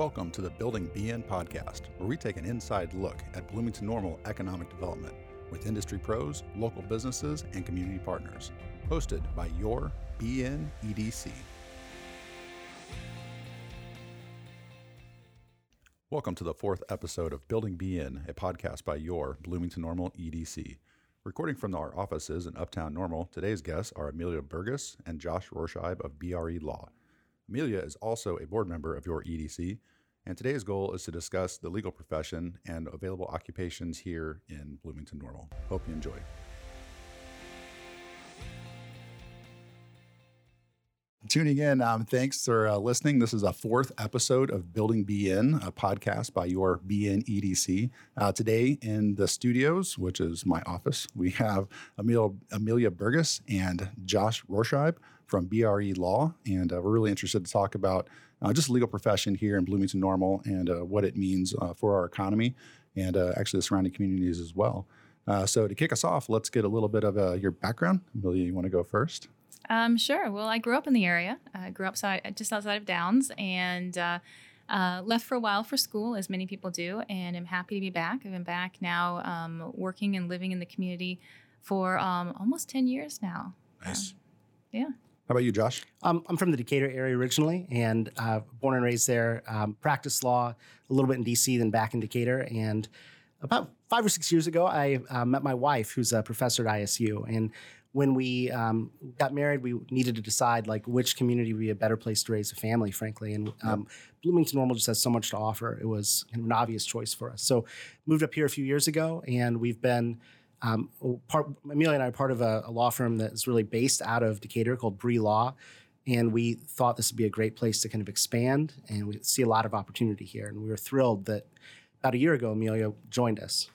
Welcome to the Building BN podcast, where we take an inside look at Bloomington Normal economic development with industry pros, local businesses, and community partners. Hosted by your BN EDC. Welcome to the fourth episode of Building BN, a podcast by your Bloomington Normal EDC. Recording from our offices in Uptown Normal, today's guests are Amelia Buragas and Josh Rohrscheib of BRE Law. Amelia is also a board member of your EDC, and today's goal is to discuss the legal profession and available occupations here in Bloomington Normal. Hope you enjoy. Tuning in, um, thanks for uh, listening. This is a fourth episode of Building BN, a podcast by your BN EDC. Uh, today in the studios, which is my office, we have Emil, Amelia Buragas and Josh Rohrscheib from BRE Law, and uh, we're really interested to talk about uh, just the legal profession here in Bloomington Normal and uh, what it means uh, for our economy and actually the surrounding communities as well. so to kick us off, let's get a little bit of your background. Amelia, you want to go first? Um, sure. Well, I grew up in the area. I grew up side, just outside of Downs and uh, uh, left for a while for school, as many people do, and I'm happy to be back. I've been back now um, working and living in the community for um, almost 10 years now. Nice. Um, yeah. How about you, Josh? Um, I'm from the Decatur area originally, and uh, born and raised there. Um, practiced law a little bit in DC, then back in Decatur. And about five or six years ago, I uh, met my wife, who's a professor at ISU, and when we um, got married, we needed to decide like which community would be a better place to raise a family, frankly. And um, yep. Bloomington Normal just has so much to offer. It was an obvious choice for us. So moved up here a few years ago, and we've been um, part. Amelia and I are part of a, a, law firm that is really based out of Decatur called BRE Law. And we thought this would be a great place to kind of expand, and we see a lot of opportunity here. And we were thrilled that about a year ago, Amelia joined us.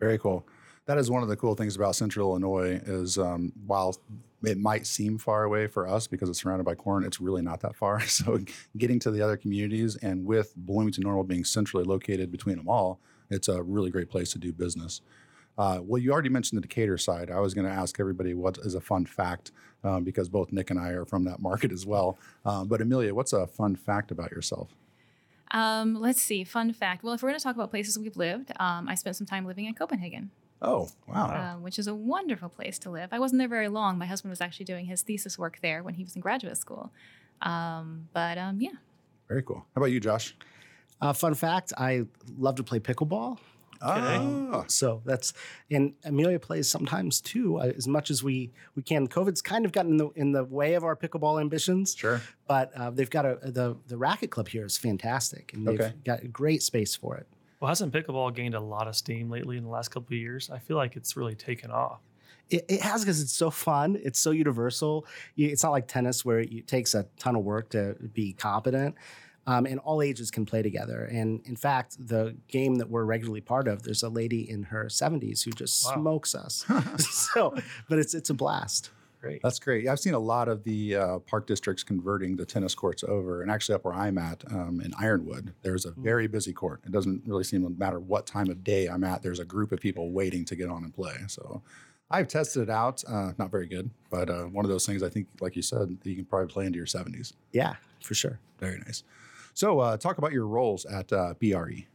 Very cool that is one of the cool things about Central Illinois is um, while it might seem far away for us because it's surrounded by corn, it's really not that far. So getting to the other communities and with Bloomington Normal being centrally located between them all, it's a really great place to do business. Uh, well, you already mentioned the Decatur side. I was going to ask everybody what is a fun fact um, because both Nick and I are from that market as well. Um, but Amelia, what's a fun fact about yourself? Um, let's see. Fun fact. Well, if we're going to talk about places we've lived, um, I spent some time living in Copenhagen. Oh, wow. Uh, which is a wonderful place to live. I wasn't there very long. My husband was actually doing his thesis work there when he was in graduate school. Um, but um, yeah. Very cool. How about you, Josh? Uh, fun fact I love to play pickleball. Okay. Oh. So that's and Amelia plays sometimes too, uh, as much as we we can. COVID's kind of gotten in the in the way of our pickleball ambitions. Sure. But uh, they've got a the the racket club here is fantastic, and they've okay. got a great space for it. Well, hasn't pickleball gained a lot of steam lately in the last couple of years? I feel like it's really taken off. It, it has because it's so fun. It's so universal. It's not like tennis where it takes a ton of work to be competent. Um, and all ages can play together. And in fact, the game that we're regularly part of, there's a lady in her 70s who just wow. smokes us. so, but it's it's a blast great. That's great. I've seen a lot of the uh, park districts converting the tennis courts over. And actually, up where I'm at um, in Ironwood, there's a mm. very busy court. It doesn't really seem to matter what time of day I'm at. There's a group of people waiting to get on and play. So I've tested it out. Uh, not very good, but uh, one of those things I think, like you said, you can probably play into your 70s. Yeah, for sure. Very nice. So, uh, talk about your roles at uh, BRE.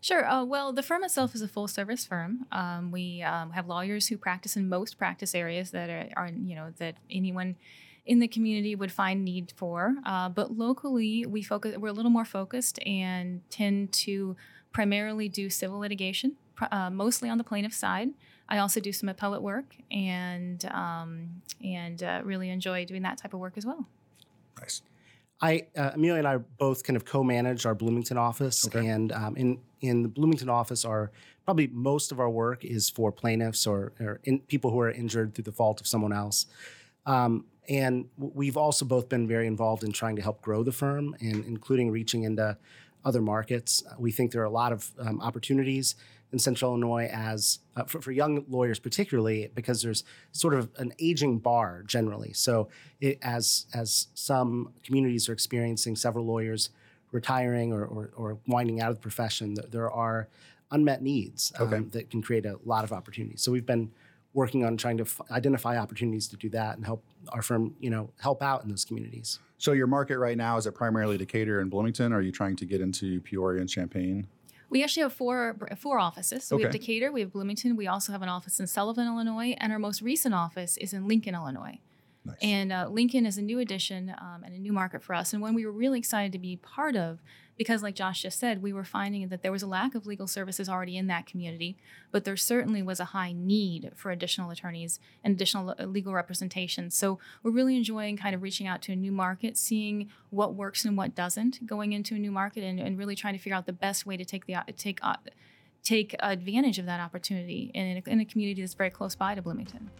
Sure. Uh, well, the firm itself is a full service firm. Um, we um, have lawyers who practice in most practice areas that are, are you know, that anyone in the community would find need for. Uh, but locally, we focus. We're a little more focused and tend to primarily do civil litigation, uh, mostly on the plaintiff side. I also do some appellate work and um, and uh, really enjoy doing that type of work as well. Nice. I uh, Amelia and I both kind of co-manage our Bloomington office, okay. and um, in in the Bloomington office, our probably most of our work is for plaintiffs or, or in, people who are injured through the fault of someone else. Um, and we've also both been very involved in trying to help grow the firm, and including reaching into other markets. We think there are a lot of um, opportunities in Central Illinois as uh, for, for, young lawyers, particularly because there's sort of an aging bar generally. So, it, as as some communities are experiencing several lawyers retiring or, or, or winding out of the profession, there are unmet needs um, okay. that can create a lot of opportunities. So, we've been working on trying to f- identify opportunities to do that and help our firm, you know, help out in those communities. So your market right now is it primarily Decatur and Bloomington? Or are you trying to get into Peoria and Champaign? We actually have four four offices. So we have Decatur, we have Bloomington, we also have an office in Sullivan, Illinois, and our most recent office is in Lincoln, Illinois. Nice. And uh, Lincoln is a new addition um, and a new market for us, and one we were really excited to be part of because, like Josh just said, we were finding that there was a lack of legal services already in that community, but there certainly was a high need for additional attorneys and additional uh, legal representation. So we're really enjoying kind of reaching out to a new market, seeing what works and what doesn't, going into a new market, and, and really trying to figure out the best way to take the take. Uh, Take advantage of that opportunity in a, in a community that's very close by to Bloomington.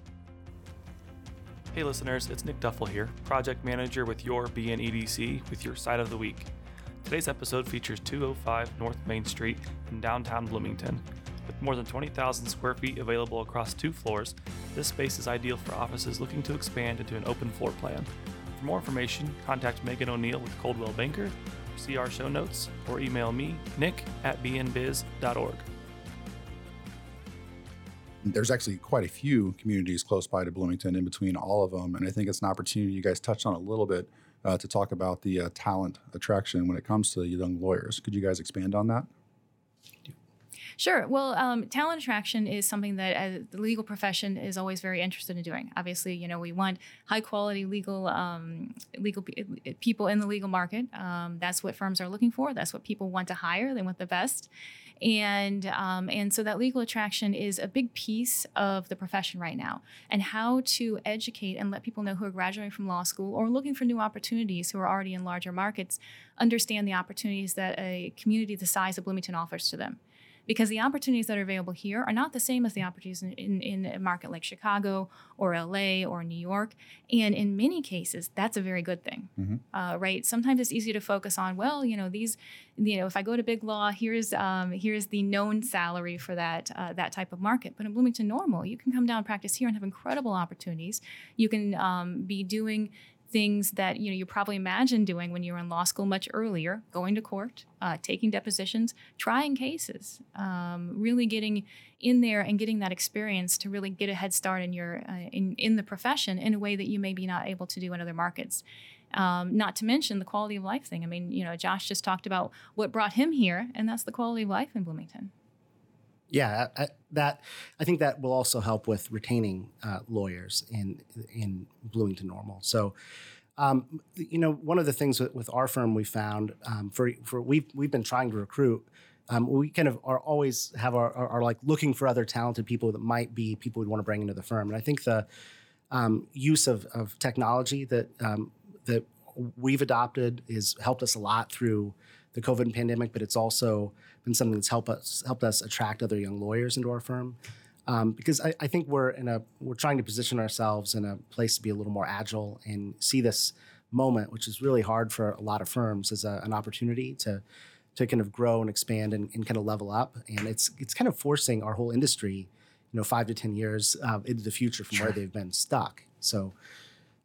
Hey listeners, it's Nick Duffel here, project manager with your BNEDC with your side of the week. Today's episode features 205 North Main Street in downtown Bloomington. With more than 20,000 square feet available across two floors, this space is ideal for offices looking to expand into an open floor plan. For more information, contact Megan O'Neill with Coldwell Banker, see our show notes, or email me, nick at bnbiz.org. There's actually quite a few communities close by to Bloomington in between all of them. And I think it's an opportunity you guys touched on a little bit uh, to talk about the uh, talent attraction when it comes to young lawyers. Could you guys expand on that? Sure. Well, um, talent attraction is something that uh, the legal profession is always very interested in doing. Obviously, you know, we want high quality legal um, legal pe- people in the legal market. Um, that's what firms are looking for. That's what people want to hire. They want the best. And um, and so that legal attraction is a big piece of the profession right now, and how to educate and let people know who are graduating from law school or looking for new opportunities who are already in larger markets understand the opportunities that a community the size of Bloomington offers to them because the opportunities that are available here are not the same as the opportunities in, in, in a market like Chicago or LA or New York. And in many cases, that's a very good thing, Mhm. uh, right? Sometimes it's easy to focus on, well, you know, these, you know, if I go to big law, here's um, here's the known salary for that uh, that type of market. But in Bloomington Normal, you can come down and practice here and have incredible opportunities. You can um, be doing things that you know you probably imagined doing when you were in law school much earlier going to court uh, taking depositions trying cases um, really getting in there and getting that experience to really get a head start in your uh, in, in the profession in a way that you may be not able to do in other markets. Um, not to mention the quality of life thing. I mean you know josh just talked about what brought him here and that's the quality of life in bloomington Yeah, I, that I think that will also help with retaining uh, lawyers in in Bloomington Normal. So, um, you know, one of the things with, with our firm we found um, for for we've we've been trying to recruit. Um, we kind of are always have our are, are like looking for other talented people that might be people we'd want to bring into the firm. And I think the um, use of, of technology that um, that we've adopted has helped us a lot through the COVID pandemic, but it's also been something that's helped us helped us attract other young lawyers into our firm. Um, because I, I think we're in a we're trying to position ourselves in a place to be a little more agile and see this moment, which is really hard for a lot of firms, as a, an opportunity to to kind of grow and expand and, and kind of level up. And it's it's kind of forcing our whole industry, you know, five to ten years uh, into the future from where they've been stuck. So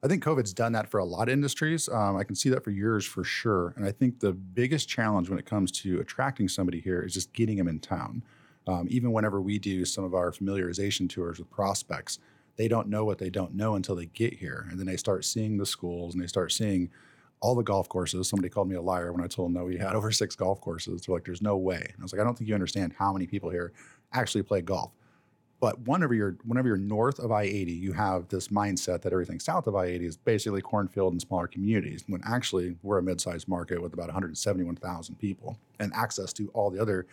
I think COVID's done that for a lot of industries. Um, I can see that for yours for sure. And I think the biggest challenge when it comes to attracting somebody here is just getting them in town. Um, even whenever we do some of our familiarization tours with prospects, they don't know what they don't know until they get here. And then they start seeing the schools and they start seeing all the golf courses. Somebody called me a liar when I told them no, we had over six golf courses. They're like, there's no way. And I was like, I don't think you understand how many people here actually play golf. But whenever you're whenever you're north of I-80, you have this mindset that everything south of I-80 is basically cornfield and smaller communities. When actually we're a mid-sized market with about 171,000 people and access to all the other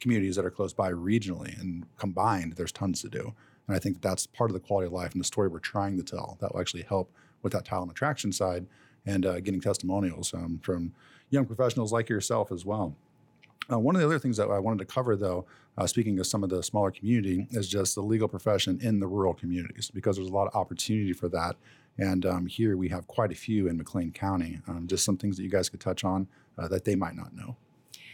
communities that are close by regionally. And combined, there's tons to do. And I think that's part of the quality of life and the story we're trying to tell that will actually help with that talent attraction side and uh, getting testimonials um, from young professionals like yourself as well. Uh, one of the other things that I wanted to cover, though, uh, speaking of some of the smaller community, is just the legal profession in the rural communities because there's a lot of opportunity for that. And um, here we have quite a few in McLean County. Um, just some things that you guys could touch on uh, that they might not know.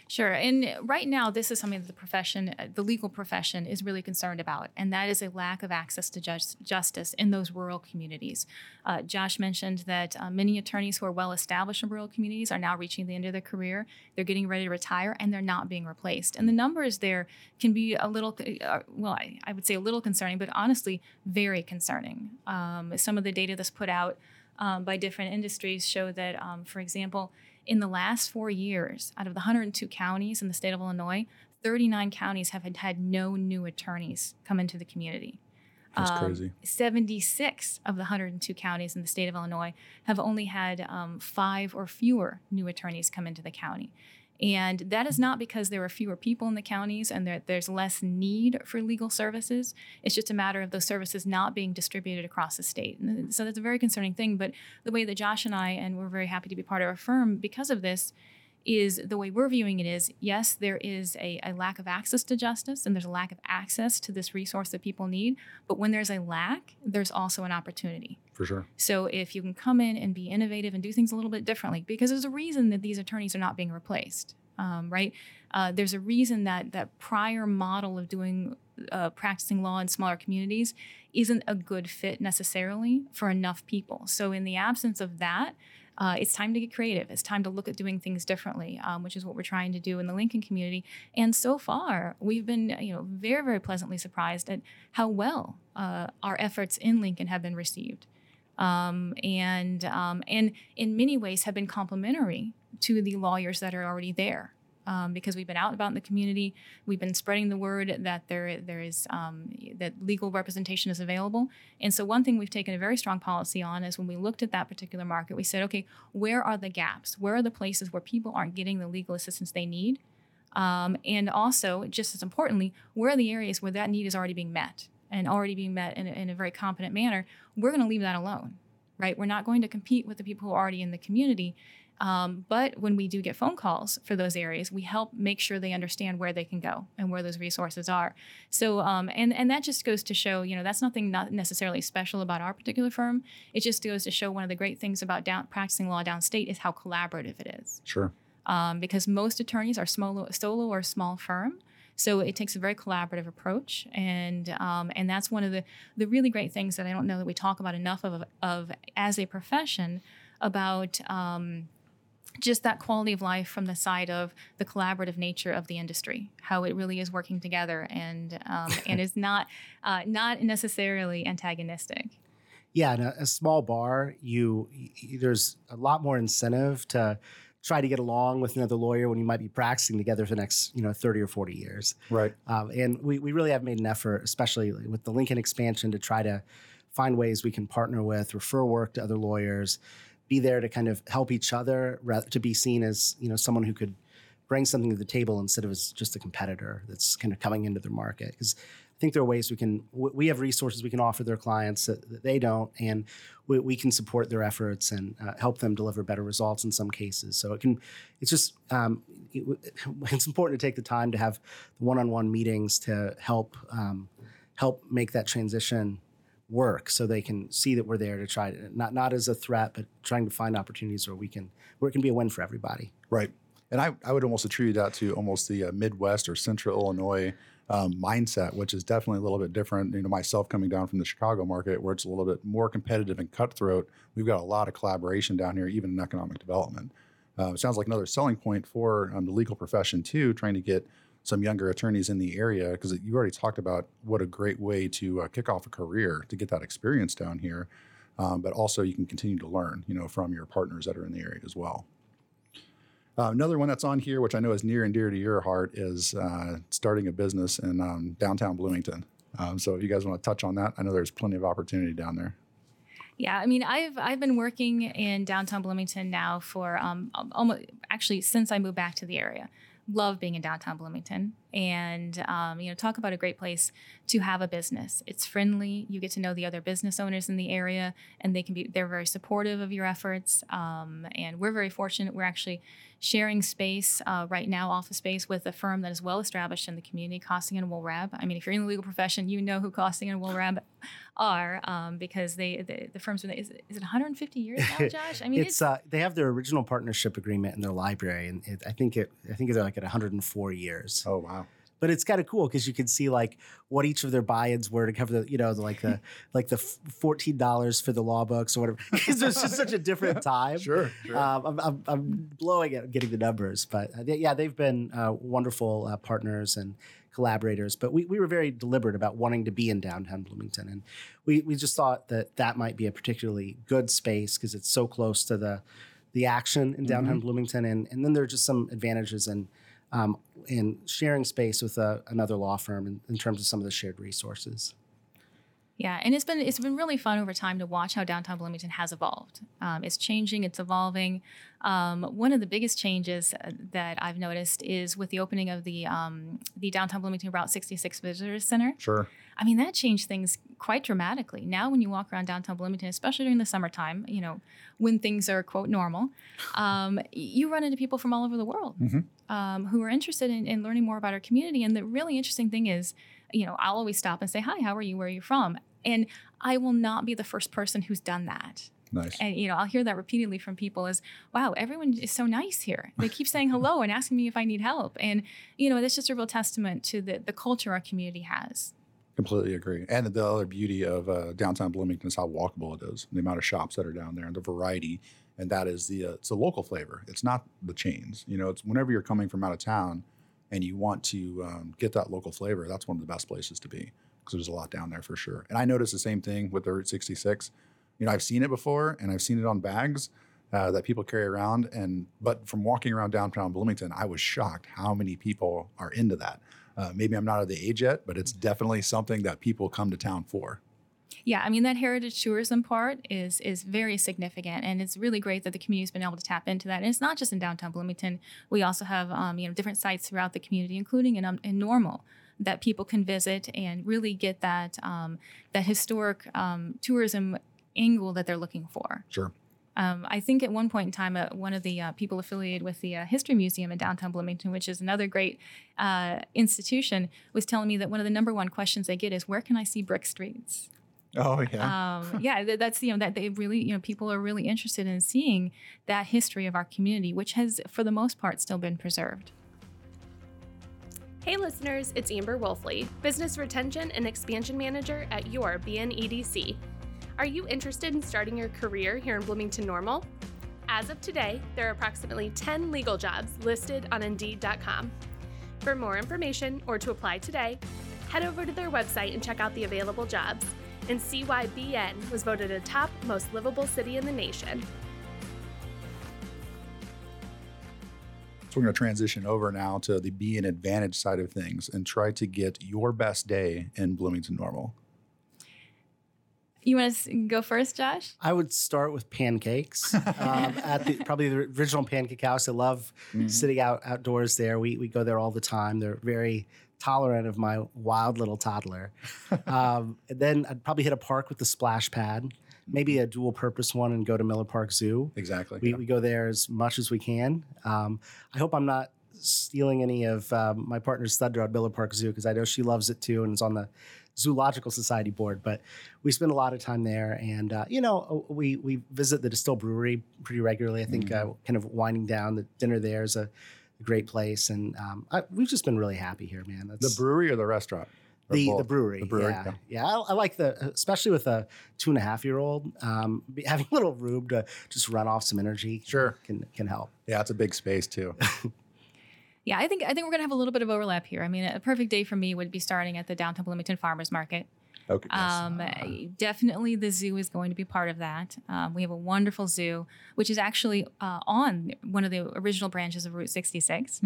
Sure. And right now, this is something that the profession, uh, the legal profession, is really concerned about, and that is a lack of access to just, justice in those rural communities. Uh, Josh mentioned that uh, many attorneys who are well established in rural communities are now reaching the end of their career. They're getting ready to retire, and they're not being replaced. And the numbers there can be a little, uh, well, I, I, would say a little concerning, but honestly, very concerning. Um, some of the data that's put out um, by different industries show that, um, for example, in the last four years, out of the 102 counties in the state of Illinois, 39 counties have had, had no new attorneys come into the community. That's um, crazy. 76 of the 102 counties in the state of Illinois have only had um, five or fewer new attorneys come into the county. And that is not because there are fewer people in the counties and there, there's less need for legal services. It's just a matter of those services not being distributed across the state. And so that's a very concerning thing. But the way that Josh and I, and we're very happy to be part of our firm because of this, is the way we're viewing it is yes, there is a, a, lack of access to justice and there's a lack of access to this resource that people need. But when there's a lack, there's also an opportunity. For sure. So if you can come in and be innovative and do things a little bit differently, because there's a reason that these attorneys are not being replaced, um, right? Uh, there's a reason that that prior model of doing uh, practicing law in smaller communities isn't a good fit necessarily for enough people. So in the absence of that, uh, it's time to get creative. It's time to look at doing things differently, um, which is what we're trying to do in the Lincoln community. And so far, we've been, you know, very, very pleasantly surprised at how well uh, our efforts in Lincoln have been received, um, and um, and in many ways have been complementary to the lawyers that are already there um, because we've been out and about in the community. We've been spreading the word that there there is um, that legal representation is available. And so one thing we've taken a very strong policy on is when we looked at that particular market, we said, okay, where are the gaps? Where are the places where people aren't getting the legal assistance they need? Um, and also, just as importantly, where are the areas where that need is already being met and already being met in a, in a very competent manner? We're going to leave that alone, right? We're not going to compete with the people who are already in the community um, but when we do get phone calls for those areas, we help make sure they understand where they can go and where those resources are. So, um, and and that just goes to show, you know, that's nothing not necessarily special about our particular firm. It just goes to show one of the great things about down, practicing law downstate is how collaborative it is. Sure. Um, because most attorneys are small, solo or small firm. So it takes a very collaborative approach, and um, and that's one of the the really great things that I don't know that we talk about enough of of as a profession about um, just that quality of life from the side of the collaborative nature of the industry, how it really is working together and um, and is not uh, not necessarily antagonistic. Yeah, in a, a small bar, you, you, there's a lot more incentive to try to get along with another lawyer when you might be practicing together for the next you know 30 or 40 years. Right. Um, and we, we really have made an effort, especially with the Lincoln expansion, to try to find ways we can partner with, refer work to other lawyers be there to kind of help each other, rather to be seen as you know someone who could bring something to the table instead of as just a competitor that's kind of coming into their market. Because I think there are ways we can we have resources we can offer their clients that, that they don't, and we, we, can support their efforts and uh, help them deliver better results in some cases. So it can it's just um, it, it's important to take the time to have one-on-one meetings to help um, help make that transition work so they can see that we're there to try to not not as a threat but trying to find opportunities where we can where it can be a win for everybody. Right. And i, I would almost attribute that to almost the uh, midwest or central illinois um, mindset which is definitely a little bit different you know myself coming down from the chicago market where it's a little bit more competitive and cutthroat. We've got a lot of collaboration down here even in economic development. Uh, it sounds like another selling point for um, the legal profession too trying to get some younger attorneys in the area because you already talked about what a great way to uh, kick off a career to get that experience down here um, but also you can continue to learn you know from your partners that are in the area as well. Uh, another one that's on here which i know is near and dear to your heart is uh, starting a business in um, downtown bloomington. Um, so if you guys want to touch on that? I know there's plenty of opportunity down there. Yeah, I mean, I've I've been working in downtown Bloomington now for um, almost actually since I moved back to the area love being in downtown Bloomington and um, you know talk about a great place to have a business it's friendly you get to know the other business owners in the area and they can be they're very supportive of your efforts um, and we're very fortunate we're actually sharing space uh, right now office space with a firm that is well established in the community Costigan and Wollrab I mean if you're in the legal profession you know who Costigan and Wollrab are um, because they the, the firm's been is, it- is it 150 years now, Josh? I mean, it's, uh, they have their original partnership agreement in their library, and it, I think it I think they're like at 104 years. Oh wow. But it's kind of cool because you can see like what each of their buy-ins were to cover the you know the, like the like the fourteen dollars for the law books or whatever because it's just such a different time. Sure. sure. Um, I'm, I'm, I'm blowing at getting the numbers, but uh, yeah, they've been uh, wonderful uh, partners and collaborators. But we, we were very deliberate about wanting to be in downtown Bloomington, and we, we just thought that that might be a particularly good space because it's so close to the the action in downtown Bloomington, and and then there are just some advantages in um, in sharing space with uh, another law firm in, in terms of some of the shared resources. Yeah, and it's been it's been really fun over time to watch how downtown Bloomington has evolved. Um, it's changing, it's evolving. Um, one of the biggest changes uh, that I've noticed is with the opening of the um, the downtown Bloomington Route 66 Visitors Center. sure. I mean, that changed things quite dramatically. Now, when you walk around downtown Bloomington, especially during the summertime, you know, when things are quote normal, um, you run into people from all over the world um, who are interested in, in learning more about our community. And the really interesting thing is, you know, I'll always stop and say, "Hi, how are you? Where are you from?" And I will not be the first person who's done that. Nice. And you know, I'll hear that repeatedly from people as, "Wow, everyone is so nice here. They keep saying hello and asking me if I need help." And you know, that's just a real testament to the the culture our community has. Completely agree. And the other beauty of uh, downtown Bloomington is how walkable it is, the amount of shops that are down there, and the variety. And that is the uh, it's a local flavor. It's not the chains. You know, it's whenever you're coming from out of town and you want to um, get that local flavor, that's one of the best places to be because there's a lot down there for sure. And I noticed the same thing with the Route 66. You know, I've seen it before, and I've seen it on bags. Uh, that people carry around, and but from walking around downtown Bloomington, I was shocked how many people are into that. Uh, maybe I'm not of the age yet, but it's definitely something that people come to town for. Yeah, I mean that heritage tourism part is is very significant, and it's really great that the community's been able to tap into that. And it's not just in downtown Bloomington. We also have um, you know different sites throughout the community, including in, um, in Normal, that people can visit and really get that um, that historic um, tourism angle that they're looking for. Sure. Um, I think at one point in time, uh, one of the uh, people affiliated with the uh, History Museum in downtown Bloomington, which is another great uh, institution, was telling me that one of the number one questions they get is, "Where can I see brick streets?" Oh yeah. um, yeah, th- that's you know that they really you know people are really interested in seeing that history of our community, which has for the most part still been preserved. Hey listeners, it's Amber Wolfley, Business Retention and Expansion Manager at your BNEDC. Are you interested in starting your career here in Bloomington Normal? As of today, there are approximately 10 legal jobs listed on Indeed.com. For more information or to apply today, head over to their website and check out the available jobs and see why BN was voted a top most livable city in the nation. So we're going to transition over now to the BN Advantage side of things and try to get your best day in Bloomington Normal. You want to go first, Josh? I would start with pancakes um, at the, probably the original pancake house. I love sitting out outdoors there. We, we go there all the time. They're very tolerant of my wild little toddler. Um, and then I'd probably hit a park with the splash pad, maybe a dual purpose one, and go to Miller Park Zoo. Exactly. We, yeah. we go there as much as we can. Um, I hope I'm not stealing any of um, my partner's thunder at Miller Park Zoo because I know she loves it too and is on the Zoological Society board. But we spend a lot of time there, and uh, you know, we we visit the Destihl Brewery pretty regularly. I think uh, kind of winding down the dinner there is a, great place, and um, I, we've just been really happy here, man. the brewery or the restaurant? Or the, the brewery, The brewery. yeah, yeah. I, I like the, especially with a two and a half year old, um, having a little room to just run off some energy. Sure. can can help. Yeah, it's a big space too. Yeah, I think I think we're gonna have a little bit of overlap here. I mean, a perfect day for me would be starting at the downtown Bloomington Farmers Market. Okay. yes. Um, definitely, the zoo is going to be part of that. Um, we have a wonderful zoo, which is actually uh, on one of the original branches of Route 66.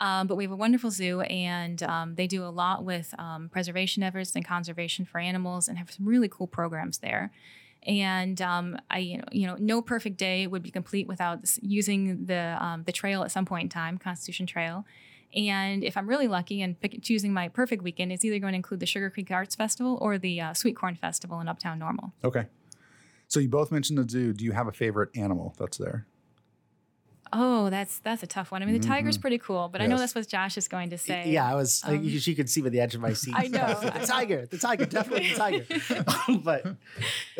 Um, but we have a wonderful zoo, and um, they do a lot with um, preservation efforts and conservation for animals, and have some really cool programs there. And um, I, you know, no perfect day would be complete without using the um, the trail at some point in time, Constitution Trail. And if I'm really lucky and pick, choosing my perfect weekend, it's either going to include the Sugar Creek Arts Festival or the uh, Sweet Corn Festival in Uptown Normal. okay. So you both mentioned the zoo. Do you have a favorite animal that's there? Oh, that's that's a tough one. I mean, the tiger's Mhm. pretty cool, but I know that's what Josh is going to say. Yeah, I was. Um, you, you could see by the edge of my seat. I know. the tiger, the tiger, definitely the tiger. but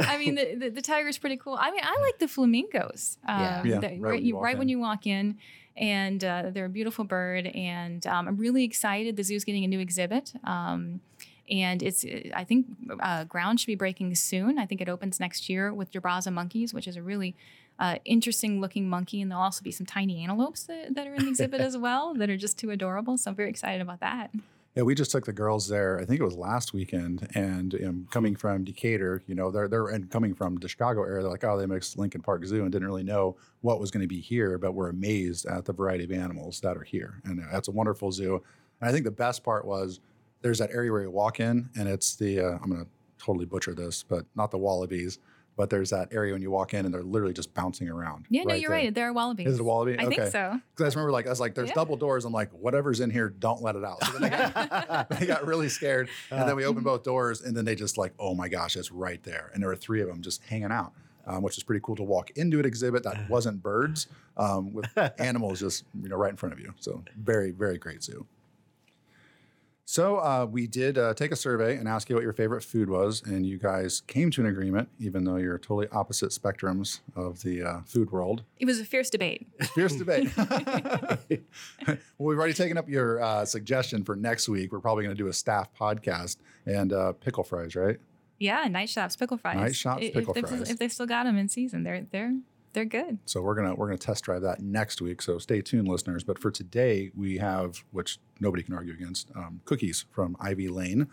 I mean, the, the, the tiger's pretty cool. I mean, I like the flamingos. Um, Yeah. Yeah, the- right right, when you you, walk right when in. you walk in. And uh, they're a beautiful bird. And um, I'm really excited. The zoo's getting a new exhibit. Um, and it's, I think, uh, ground should be breaking soon. I think it opens next year with Guereza monkeys, which is a really uh, interesting looking monkey. And there'll also be some tiny antelopes that, that are in the exhibit as well that are just too adorable. So I'm very excited about that. Yeah, we just took the girls there. I think it was last weekend, and um, coming from Decatur, you know, they're they're and coming from the Chicago area, they're like, oh, they mixed Lincoln Park Zoo, and didn't really know what was going to be here, but we're amazed at the variety of animals that are here, and uh, that's a wonderful zoo. And I think the best part was there's that area where you walk in, and it's the uh, I'm going to totally butcher this, but not the wallabies, but there's that area when you walk in, and they're literally just bouncing around. Yeah, no, you're there. right. There are wallabies. Is it a wallaby? I think Okay. so. Because I just remember, like, I was like, "There's Yeah. double doors." I'm like, "Whatever's in here, don't let it out." So then they got, they got really scared, and then we opened both doors, and then they just like, "Oh my gosh, it's right there!" And there were three of them just hanging out, um, which is pretty cool to walk into an exhibit that wasn't birds, um, with animals just you know right in front of you. So very, very great zoo. So uh, we did uh, take a survey and ask you what your favorite food was, and you guys came to an agreement, even though you're totally opposite spectrums of the uh, food world. It was a fierce debate. Fierce debate. well, we've already taken up your uh, suggestion for next week. We're probably going to do a staff podcast and uh, pickle fries, right? Yeah, Night Shops pickle fries. Night Shops pickle if, fries. If they still got them in season, they're they're they're good. So we're gonna we're gonna test drive that next week. So stay tuned, listeners. But for today, we have which nobody can argue against um, cookies from Ivy Lane.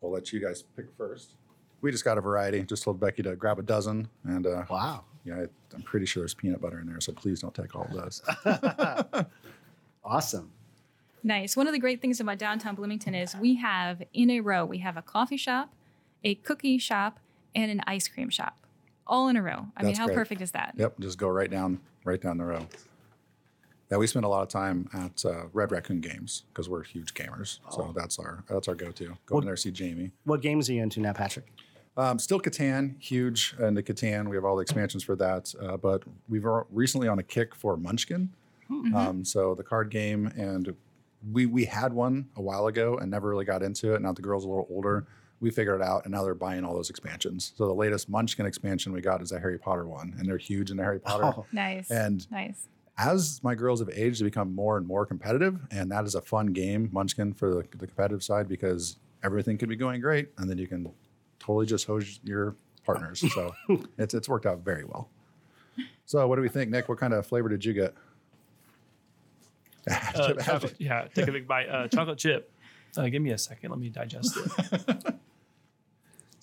We'll let you guys pick first. We just got a variety. Just told Becky to grab a dozen, and uh, wow, yeah, I, I'm pretty sure there's peanut butter in there. So please don't take all of those. awesome. Nice. One of the great things about downtown Bloomington is we have in a row we have a coffee shop, a cookie shop, and an ice cream shop, all in a row. I mean, how great. perfect is that? Yep, just go right down, right down the row. Yeah, we spend a lot of time at uh, Red Raccoon Games because we're huge gamers. So that's our that's our go-to. Go in there, see Jamie. What games are you into now, Patrick? Um, still Catan, huge into Catan. We have all the expansions for that. Uh, but we've recently on a kick for Munchkin. Um, so the card game, and we we had one a while ago and never really got into it. Now the girls a little older. We figured it out, and now they're buying all those expansions. So the latest Munchkin expansion we got is a Harry Potter one, and they're huge into Harry Potter. Oh, Nice. And- nice. as my girls have aged, they become more and more competitive, and that is a fun game, Munchkin, for the, the competitive side because everything could be going great, and then you can totally just hose your partners. So it's it's worked out very well. So what do we think, Nick? What kind of flavor did you get? Uh, chocolate, yeah, take a big bite. Uh, chocolate chip. Uh, give me a second. Let me digest it.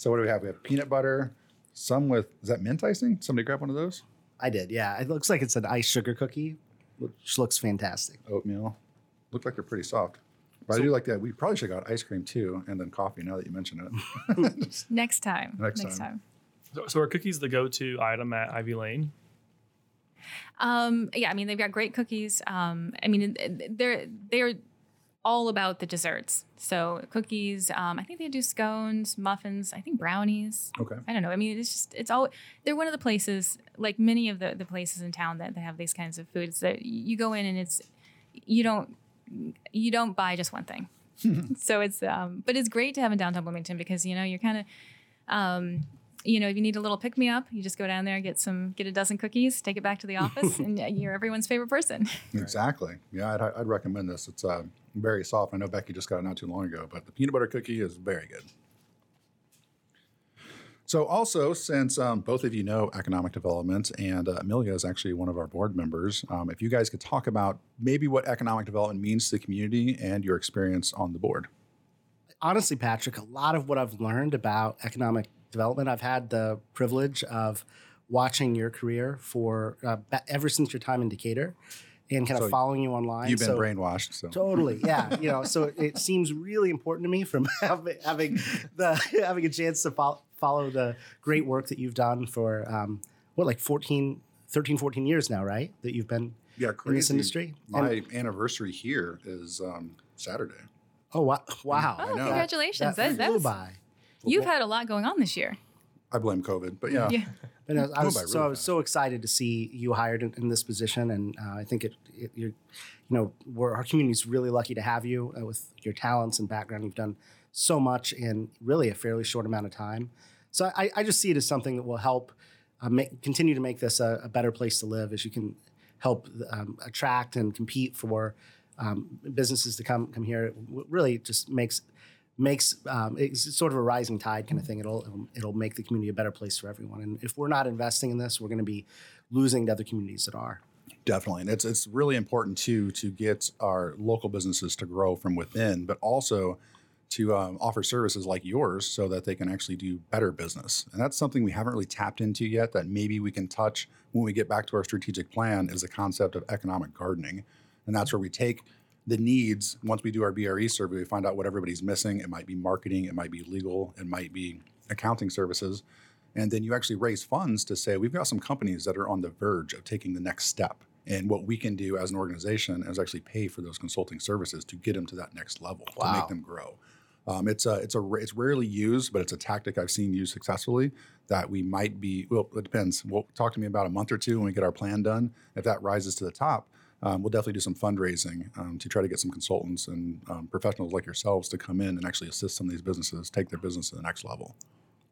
So what do we have? We have peanut butter, some with is that mint icing? Somebody grab one of those. I did. Yeah, it looks like it's an ice sugar cookie, which looks fantastic. Oatmeal. Look like they're pretty soft. But I do like that. We probably should have got ice cream too, and then coffee. Now that you mention it. Next time. Next Next time. time. So, so are cookies the go-to item at Ivy Lane? Um, yeah, I mean they've got great cookies. Um, I mean they're they're all about the desserts. So cookies. Um, I think they do scones, muffins. I think brownies. okay. I don't know. I mean, it's just it's all they're one of the places like many of the the places in town that, that have these kinds of foods that you go in and it's you don't you don't buy just one thing. so it's um but it's great to have in downtown Bloomington because you know you're kind of um you know if you need a little pick me up, you just go down there get some get a dozen cookies, take it back to the office, and you're everyone's favorite person. Exactly. Yeah, I'd, I'd recommend this. It's uh, very soft. I know Becky just got it not too long ago, but the peanut butter cookie is very good. So, also, since um, both of you know economic development and uh, Amelia is actually one of our board members, um, if you guys could talk about maybe what economic development means to the community and your experience on the board. honestly, Patrick, a lot of what I've learned about economic development, I've had the privilege of watching your career for uh, ever since your time in Decatur and kind So of following you online. You've been So- brainwashed. So, Totally, yeah. You know, so it seems really important to me from having, having the having a chance to follow, follow the great work that you've done for um, what like 14, 13, 14 years now, right? That you've been yeah, in crazy. this industry. My And- anniversary here is um, Saturday. oh wow, wow! Oh, know. congratulations! That That, flew that's by. you've had a lot going on this year. I blame COVID, but yeah. Yeah. But I was, I was so I was so excited to see you hired in, in this position, and uh, I think it, it you're, you know, we're, our community is really lucky to have you uh, with your talents and background. You've done so much in really a fairly short amount of time. So I, I just see it as something that will help uh, make, continue to make this a, a better place to live, as you can help um, attract and compete for um, businesses to come come here. It really just makes makes um, it's sort of a rising tide kind of thing. It'll, it'll it'll make the community a better place for everyone. And if we're not investing in this, we're going to be losing to other communities that are. Definitely, and it's it's really important too to get our local businesses to grow from within, but also to um, offer services like yours so that they can actually do better business. And that's something we haven't really tapped into yet. That maybe we can touch when we get back to our strategic plan is the concept of economic gardening, and that's where we take the needs. Once we do our BRE survey, we find out what everybody's missing. It might be marketing, it might be legal, it might be accounting services. And then you actually raise funds to say, we've got some companies that are on the verge of taking the next step. And what we can do as an organization is actually pay for those consulting services to get them to that next level, to make them grow. Um, it's a, it's a, it's rarely used, but it's a tactic I've seen used successfully. That we might be. Well, it depends. We'll talk to me about a month or two when we get our plan done. If that rises to the top, um, we'll definitely do some fundraising um, to try to get some consultants and um, professionals like yourselves to come in and actually assist some of these businesses take their business to the next level.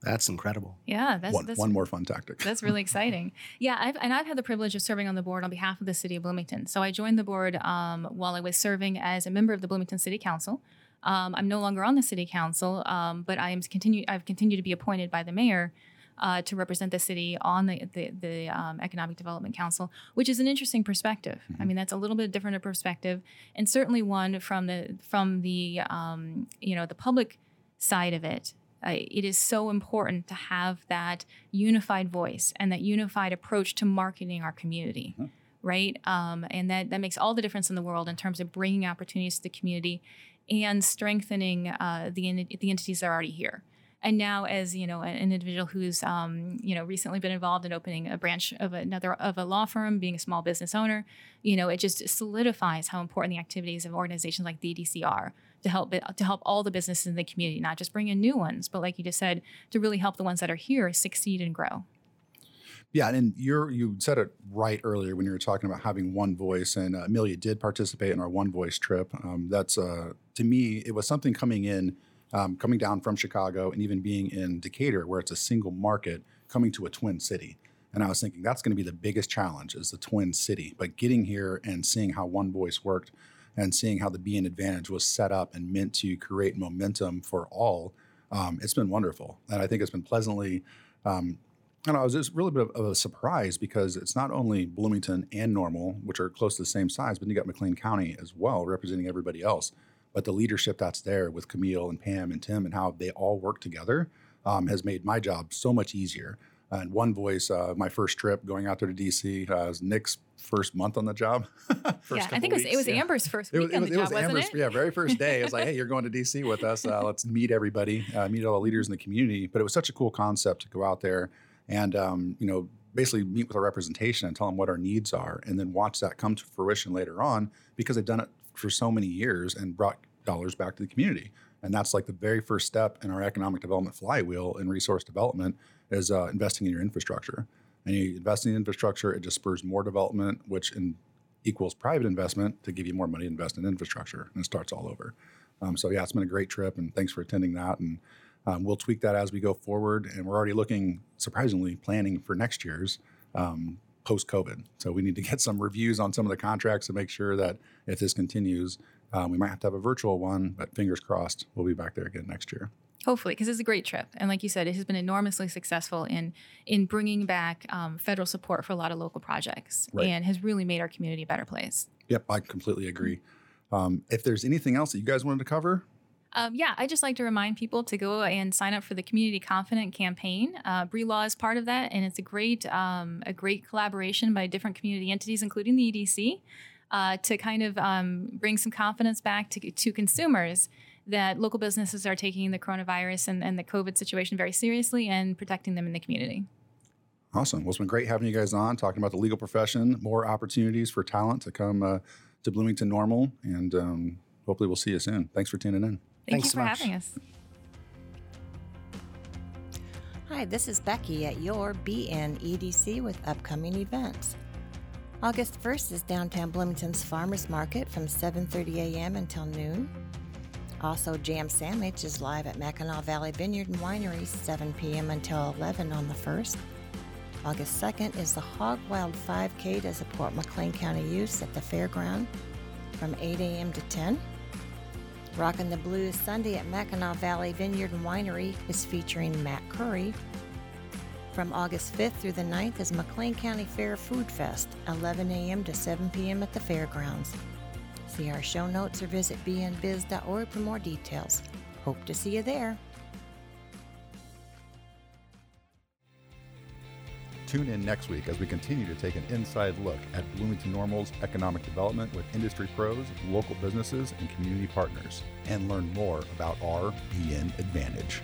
That's incredible. Yeah, that's one, that's one more fun tactic. That's really exciting. Yeah, I've, and I've had the privilege of serving on the board on behalf of the city of Bloomington. So I joined the board um, while I was serving as a member of the Bloomington City Council. Um, I'm no longer on the city council, um, but I am continue. I've continued to be appointed by the mayor uh, to represent the city on the the, the um, Economic Development Council, which is an interesting perspective. I mean, that's a little bit different a perspective, and certainly one from the from the um, you know the public side of it. Uh, it is so important to have that unified voice and that unified approach to marketing our community, right? Um, and that that makes all the difference in the world in terms of bringing opportunities to the community and strengthening uh, the the entities that are already here. And now, as you know, an individual who's um, you know recently been involved in opening a branch of another of a law firm, being a small business owner, you know, it just solidifies how important the activities of organizations like the EDC are to help to help all the businesses in the community, not just bring in new ones, but like you just said, to really help the ones that are here succeed and grow. Yeah, and you're you said it right earlier when you were talking about having one voice, and uh, Amelia did participate in our one voice trip. Um, that's uh, to me, it was something coming in, um, coming down from Chicago, and even being in Decatur, where it's a single market, coming to a twin city. And I was thinking that's going to be the biggest challenge is the twin city. But getting here and seeing how one voice worked, and seeing how the BN Advantage was set up and meant to create momentum for all, um, it's been wonderful, and I think it's been pleasantly. Um, and I was just really a bit of a surprise because it's not only Bloomington and Normal, which are close to the same size, but you got McLean County as well, representing everybody else. But the leadership that's there with Camille and Pam and Tim and how they all work together um, has made my job so much easier. And one voice, uh, my first trip going out there to DC uh, was Nick's first month on the job. First yeah, I think it was, it was yeah. Amber's first It week was, it on was, the it job, was wasn't Amber's, it? yeah, very first day. It's like, hey, you're going to DC with us. Uh, let's meet everybody, uh, meet all the leaders in the community. But it was such a cool concept to go out there and, um, you know, basically meet with our representation and tell them what our needs are, and then watch that come to fruition later on because they've done it for so many years and brought dollars back to the community. And that's like the very first step in our economic development flywheel in resource development is uh, investing in your infrastructure. And you invest in infrastructure, it just spurs more development, which in equals private investment to give you more money to invest in infrastructure, and it starts all over. Um, so yeah, it's been a great trip, and thanks for attending that. And um, we'll tweak that as we go forward. And we're already looking, surprisingly, planning for next year's um, post COVID. So we need to get some reviews on some of the contracts to make sure that if this continues, um, we might have to have a virtual one. But fingers crossed, we'll be back there again next year. Hopefully, because it's a great trip, and like you said, it has been enormously successful in in bringing back um, federal support for a lot of local projects, Right. and has really made our community a better place. Yep, I completely agree. Um, if there's anything else that you guys wanted to cover, Um, yeah, I just like to remind people to go and sign up for the Community Confident campaign. Uh, BRE Law is part of that, and it's a great um, a great collaboration by different community entities, including the EDC, uh, to kind of um, bring some confidence back to, to consumers that local businesses are taking the coronavirus and, and the COVID situation very seriously and protecting them in the community. Awesome. Well, it's been great having you guys on, talking about the legal profession, more opportunities for talent to come uh, to Bloomington Normal, and um, hopefully we'll see you soon. Thanks for tuning in. Thank Thanks you so for much. having us. Hi, Hi, this is Becky at your BNEDC with upcoming events. August 1st is downtown Bloomington's Farmers Market from 7:30 a.m. until noon. Also, Jam Sandwich is live at Mackinaw Valley Vineyard and Winery 7 p.m. until 11 on the 1st. August 2nd is the Hog Wild 5K to support McLean County Youth at the fairground from 8 a.m. to 10. Rockin' the Blues Sunday at Mackinaw Valley Vineyard and Winery is featuring Matt Curry. From August 5th through the 9th is McLean County Fair Food Fest, 11 a.m. to 7 p.m. at the fairgrounds. See our show notes or visit bnbiz.org for more details. Hope to see you there. Tune in next week as we continue to take an inside look at Bloomington Normal's economic development with industry pros, local businesses, and community partners, and learn more about our BN Advantage.